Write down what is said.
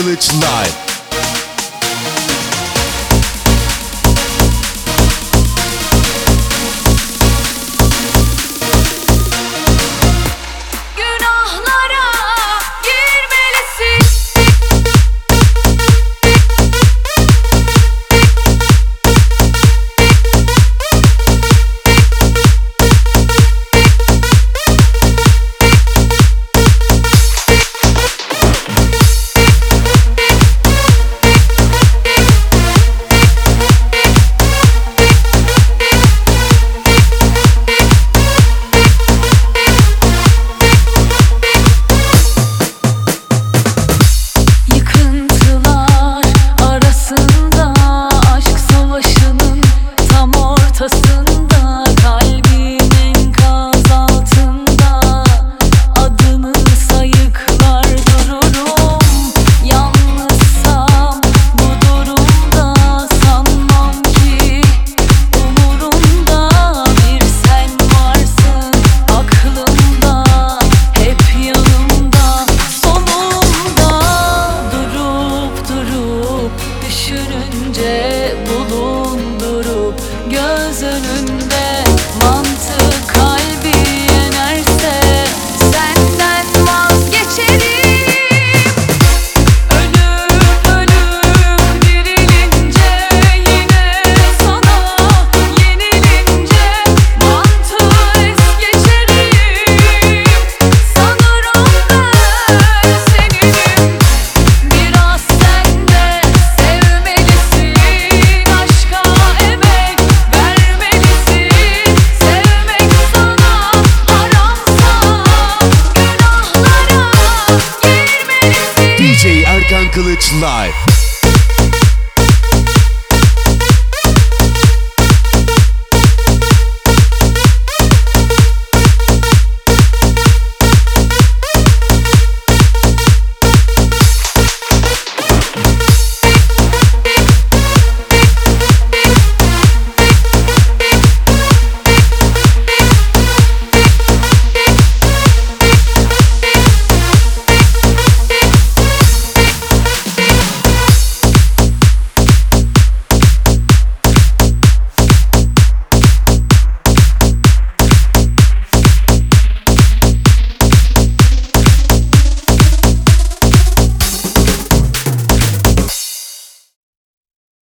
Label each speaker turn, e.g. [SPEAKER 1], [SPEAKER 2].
[SPEAKER 1] Village Night.
[SPEAKER 2] day.
[SPEAKER 1] Village Live.